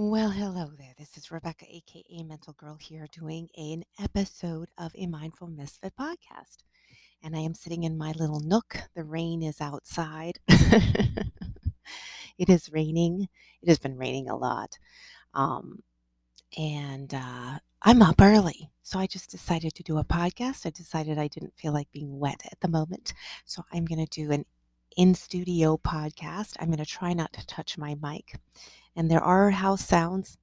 Well, hello there. This is Rebecca, aka Mental Girl, here doing an episode of a Mindful Misfit podcast. And I am sitting in my little nook. The rain is outside. it is raining. It has been raining a lot. Um, and uh, I'm up early. So I just decided to do a podcast. I decided I didn't feel like being wet at the moment. So I'm going to do an in studio podcast. I'm going to try not to touch my mic. And there are house sounds.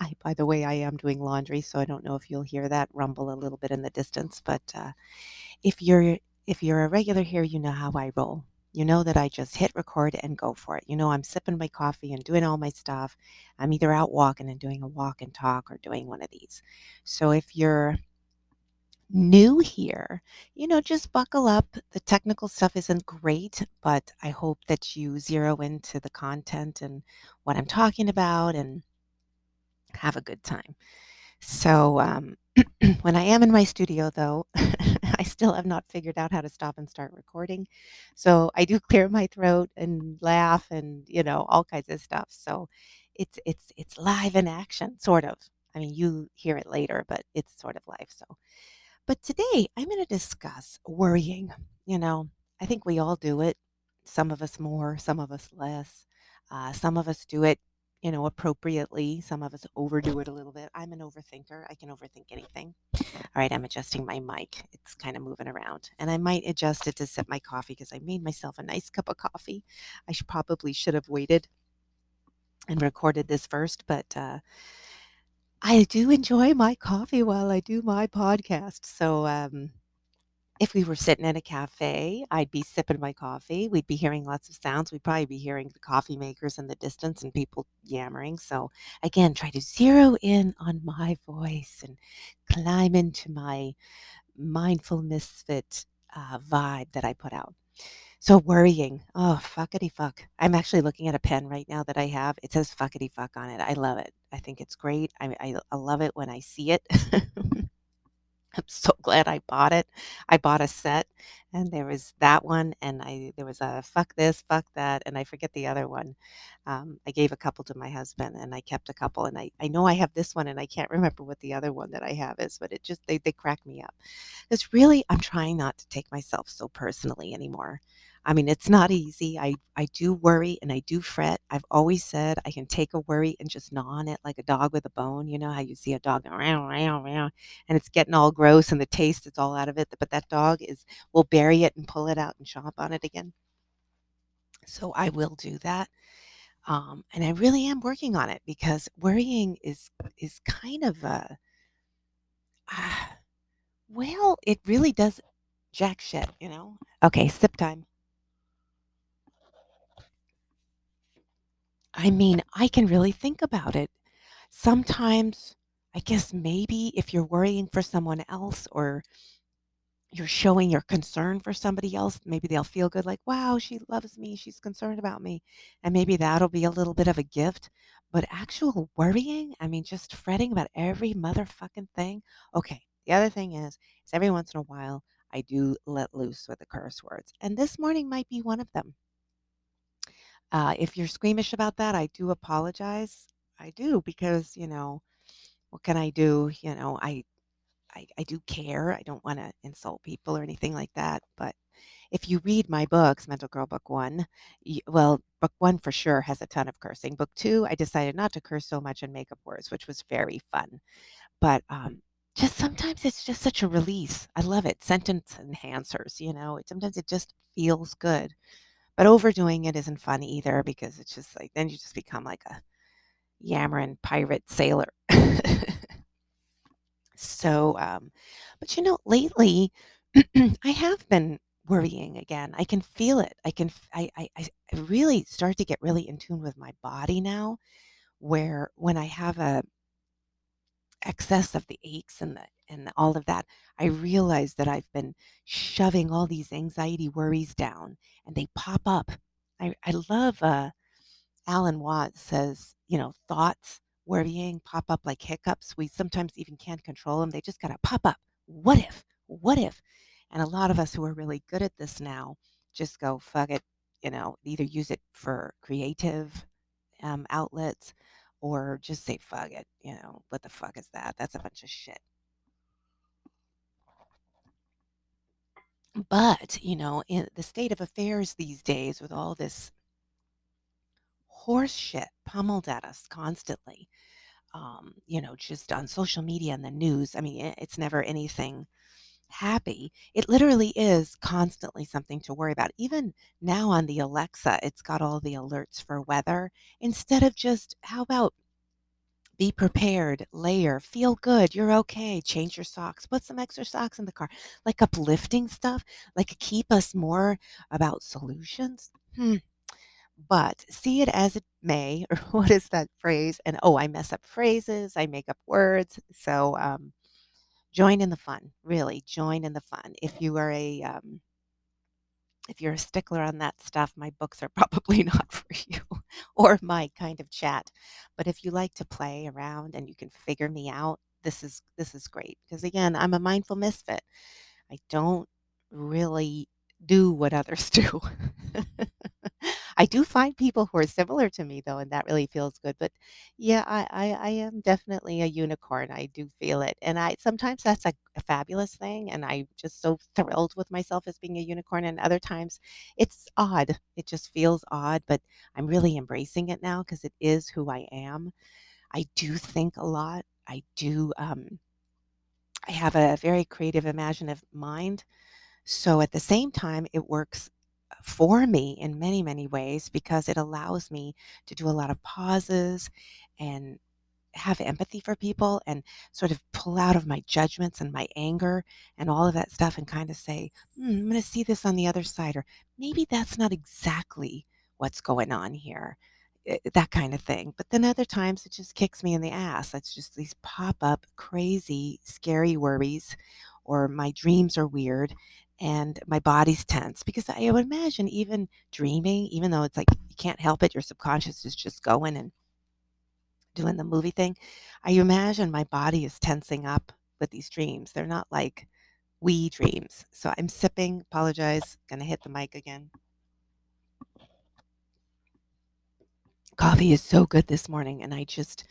I, by the way, I am doing laundry, so I don't know if you'll hear that rumble a little bit in the distance. But uh, if you're if you're a regular here, you know how I roll. You know that I just hit record and go for it. You know I'm sipping my coffee and doing all my stuff. I'm either out walking and doing a walk and talk or doing one of these. So if you're new here, you know, just buckle up. The technical stuff isn't great, but I hope that you zero into the content and what I'm talking about and have a good time. So, um, when I am in my studio, though, I still have not figured out how to stop and start recording. So I do clear my throat and laugh and you know all kinds of stuff. So it's it's it's live in action, sort of. I mean, you hear it later, but it's sort of live. So but today I'm going to discuss worrying. You know, I think we all do it. Some of us more, some of us less. Uh, some of us do it, you know, appropriately. Some of us overdo it a little bit. I'm an overthinker. I can overthink anything. All right, I'm adjusting my mic. It's kind of moving around. And I might adjust it to sip my coffee because I made myself a nice cup of coffee. I should, probably should have waited and recorded this first, but uh, I do enjoy my coffee while I do my podcast. So, um, if we were sitting in a cafe, I'd be sipping my coffee. We'd be hearing lots of sounds. We'd probably be hearing the coffee makers in the distance and people yammering. So, again, try to zero in on my voice and climb into my mindful misfit uh, vibe that I put out. So worrying. Oh, fuckity fuck. I'm actually looking at a pen right now that I have. It says fuckity fuck on it. I love it. I think it's great. I, I, I love it when I see it. I'm so glad I bought it. I bought a set and there was that one and I there was a fuck this, fuck that, and I forget the other one. Um, I gave a couple to my husband and I kept a couple and I, I know I have this one and I can't remember what the other one that I have is, but it just they, they crack me up. It's really I'm trying not to take myself so personally anymore. I mean, it's not easy. I, I do worry and I do fret. I've always said I can take a worry and just gnaw on it like a dog with a bone. You know how you see a dog going round, round, round, and it's getting all gross and the taste is all out of it. But that dog is will bury it and pull it out and chomp on it again. So I will do that. Um, and I really am working on it because worrying is is kind of a uh, well, it really does jack shit, you know. Okay, sip time. I mean, I can really think about it. Sometimes, I guess maybe if you're worrying for someone else or you're showing your concern for somebody else, maybe they'll feel good like, wow, she loves me, she's concerned about me. And maybe that'll be a little bit of a gift. But actual worrying, I mean, just fretting about every motherfucking thing. Okay. The other thing is, is every once in a while, I do let loose with the curse words. And this morning might be one of them. Uh, if you're squeamish about that, I do apologize. I do because, you know, what can I do? You know, I I, I do care. I don't want to insult people or anything like that. But if you read my books, Mental Girl Book One, you, well, Book One for sure has a ton of cursing. Book Two, I decided not to curse so much and make up words, which was very fun. But um, just sometimes it's just such a release. I love it. Sentence enhancers, you know. Sometimes it just feels good. But overdoing it isn't fun either because it's just like then you just become like a yammering pirate sailor. so, um, but you know, lately I have been worrying again. I can feel it. I can. I, I. I really start to get really in tune with my body now, where when I have a excess of the aches and the and all of that, I realize that I've been shoving all these anxiety worries down and they pop up. I, I love uh, Alan Watts says, you know, thoughts, worrying pop up like hiccups. We sometimes even can't control them. They just got to pop up. What if? What if? And a lot of us who are really good at this now just go, fuck it, you know, either use it for creative um, outlets or just say fuck it. You know, what the fuck is that? That's a bunch of shit. But, you know, in the state of affairs these days with all this horse shit pummeled at us constantly, um, you know, just on social media and the news. I mean, it's never anything happy. It literally is constantly something to worry about. Even now on the Alexa, it's got all the alerts for weather instead of just, how about be prepared, layer, feel good, you're okay, change your socks, put some extra socks in the car. Like uplifting stuff, like keep us more about solutions. Hmm. But see it as it may, or what is that phrase? And oh, I mess up phrases, I make up words. So um, join in the fun, really, join in the fun. If you are a um, if you're a stickler on that stuff, my books are probably not for you or my kind of chat. But if you like to play around and you can figure me out, this is this is great because again, I'm a mindful misfit. I don't really do what others do. I do find people who are similar to me though, and that really feels good. But yeah, I, I, I am definitely a unicorn. I do feel it. And I sometimes that's a, a fabulous thing. And I'm just so thrilled with myself as being a unicorn. And other times it's odd. It just feels odd, but I'm really embracing it now because it is who I am. I do think a lot. I do um I have a very creative, imaginative mind. So at the same time, it works for me in many, many ways because it allows me to do a lot of pauses and have empathy for people and sort of pull out of my judgments and my anger and all of that stuff and kind of say, hmm, I'm going to see this on the other side, or maybe that's not exactly what's going on here. eh, That kind of thing. But then other times it just kicks me in the ass. It's just these pop up crazy, scary worries, or my dreams are weird and my body's tense because I would imagine even dreaming, even though it's like you can't help it, your subconscious is just going and doing the movie thing. I imagine my body is tensing up with these dreams. They're not like wee dreams. So I'm sipping, apologize, gonna hit the mic again. Coffee is so good this morning, and I just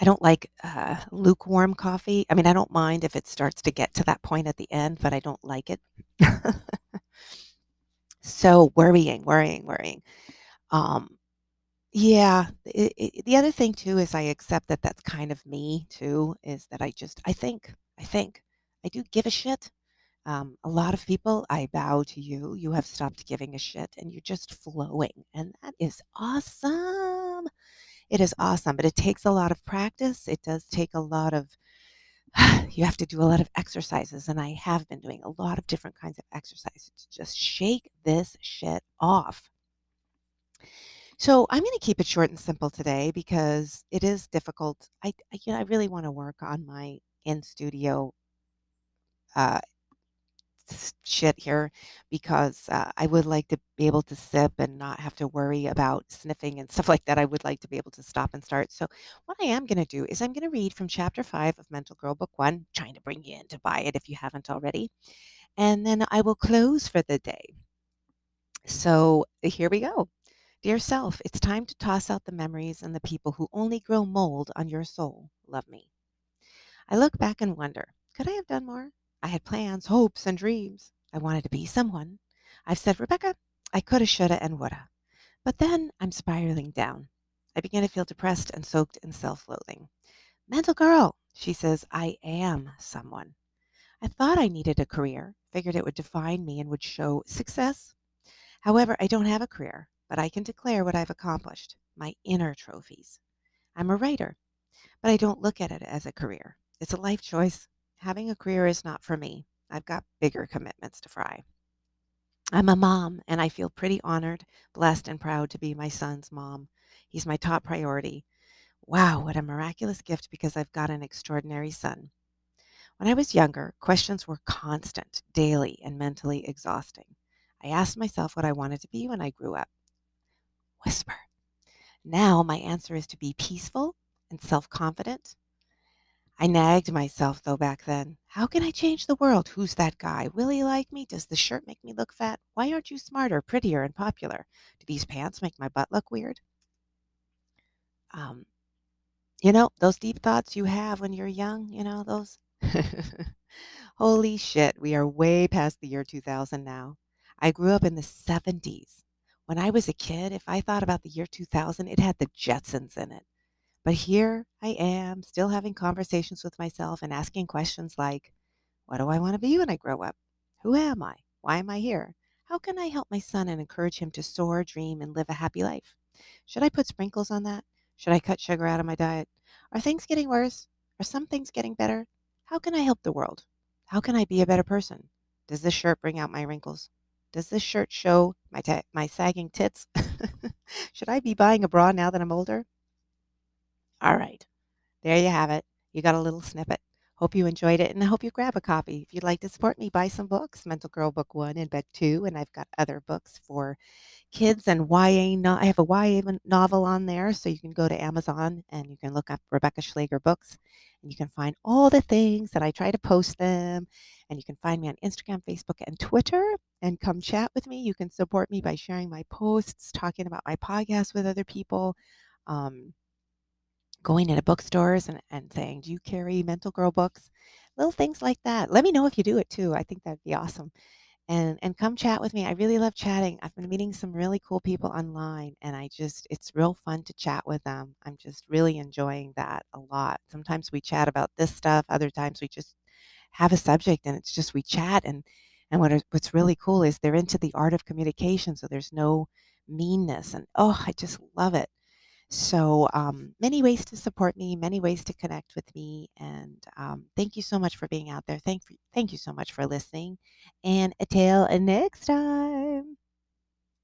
I don't like uh, lukewarm coffee. I mean, I don't mind if it starts to get to that point at the end, but I don't like it. so worrying, worrying, worrying. Um, yeah. It, it, the other thing too is I accept that that's kind of me too. Is that I just I think I think I do give a shit. Um, a lot of people, I bow to you. You have stopped giving a shit, and you're just flowing, and that is awesome. It is awesome, but it takes a lot of practice. It does take a lot of you have to do a lot of exercises, and I have been doing a lot of different kinds of exercises to just shake this shit off. So I'm going to keep it short and simple today because it is difficult. I, I you know, I really want to work on my in studio uh, shit here because uh, I would like to be able to sip and not have to worry about sniffing and stuff like that. I would like to be able to stop and start. So, what I am going to do is I'm going to read from chapter five of Mental Girl Book One, trying to bring you in to buy it if you haven't already. And then I will close for the day. So, here we go. Dear self, it's time to toss out the memories and the people who only grow mold on your soul. Love me. I look back and wonder, could I have done more? I had plans, hopes, and dreams. I wanted to be someone. I've said, Rebecca, I coulda, shoulda, and woulda. But then I'm spiraling down. I begin to feel depressed and soaked in self loathing. Mental girl, she says, I am someone. I thought I needed a career, figured it would define me and would show success. However, I don't have a career, but I can declare what I've accomplished my inner trophies. I'm a writer, but I don't look at it as a career. It's a life choice. Having a career is not for me. I've got bigger commitments to fry. I'm a mom, and I feel pretty honored, blessed, and proud to be my son's mom. He's my top priority. Wow, what a miraculous gift because I've got an extraordinary son. When I was younger, questions were constant, daily, and mentally exhausting. I asked myself what I wanted to be when I grew up. Whisper. Now my answer is to be peaceful and self confident. I nagged myself though back then. How can I change the world? Who's that guy? Will he like me? Does the shirt make me look fat? Why aren't you smarter, prettier, and popular? Do these pants make my butt look weird? Um, You know, those deep thoughts you have when you're young, you know, those Holy shit, we are way past the year 2000 now. I grew up in the 70s. When I was a kid, if I thought about the year 2000, it had the Jetsons in it. But here I am, still having conversations with myself and asking questions like, what do I want to be when I grow up? Who am I? Why am I here? How can I help my son and encourage him to soar, dream, and live a happy life? Should I put sprinkles on that? Should I cut sugar out of my diet? Are things getting worse? Are some things getting better? How can I help the world? How can I be a better person? Does this shirt bring out my wrinkles? Does this shirt show my ta- my sagging tits? Should I be buying a bra now that I'm older? All right. There you have it. You got a little snippet. Hope you enjoyed it, and I hope you grab a copy. If you'd like to support me, buy some books Mental Girl Book 1 and Book 2, and I've got other books for kids and YA. No- I have a YA novel on there, so you can go to Amazon and you can look up Rebecca Schlager books, and you can find all the things that I try to post them. And you can find me on Instagram, Facebook, and Twitter, and come chat with me. You can support me by sharing my posts, talking about my podcast with other people. Um, going into bookstores and, and saying, Do you carry mental girl books? Little things like that. Let me know if you do it too. I think that'd be awesome. And and come chat with me. I really love chatting. I've been meeting some really cool people online and I just it's real fun to chat with them. I'm just really enjoying that a lot. Sometimes we chat about this stuff, other times we just have a subject and it's just we chat and and what is, what's really cool is they're into the art of communication so there's no meanness and oh I just love it. So, um, many ways to support me, many ways to connect with me, and um, thank you so much for being out there. Thank, thank you so much for listening, and until next time.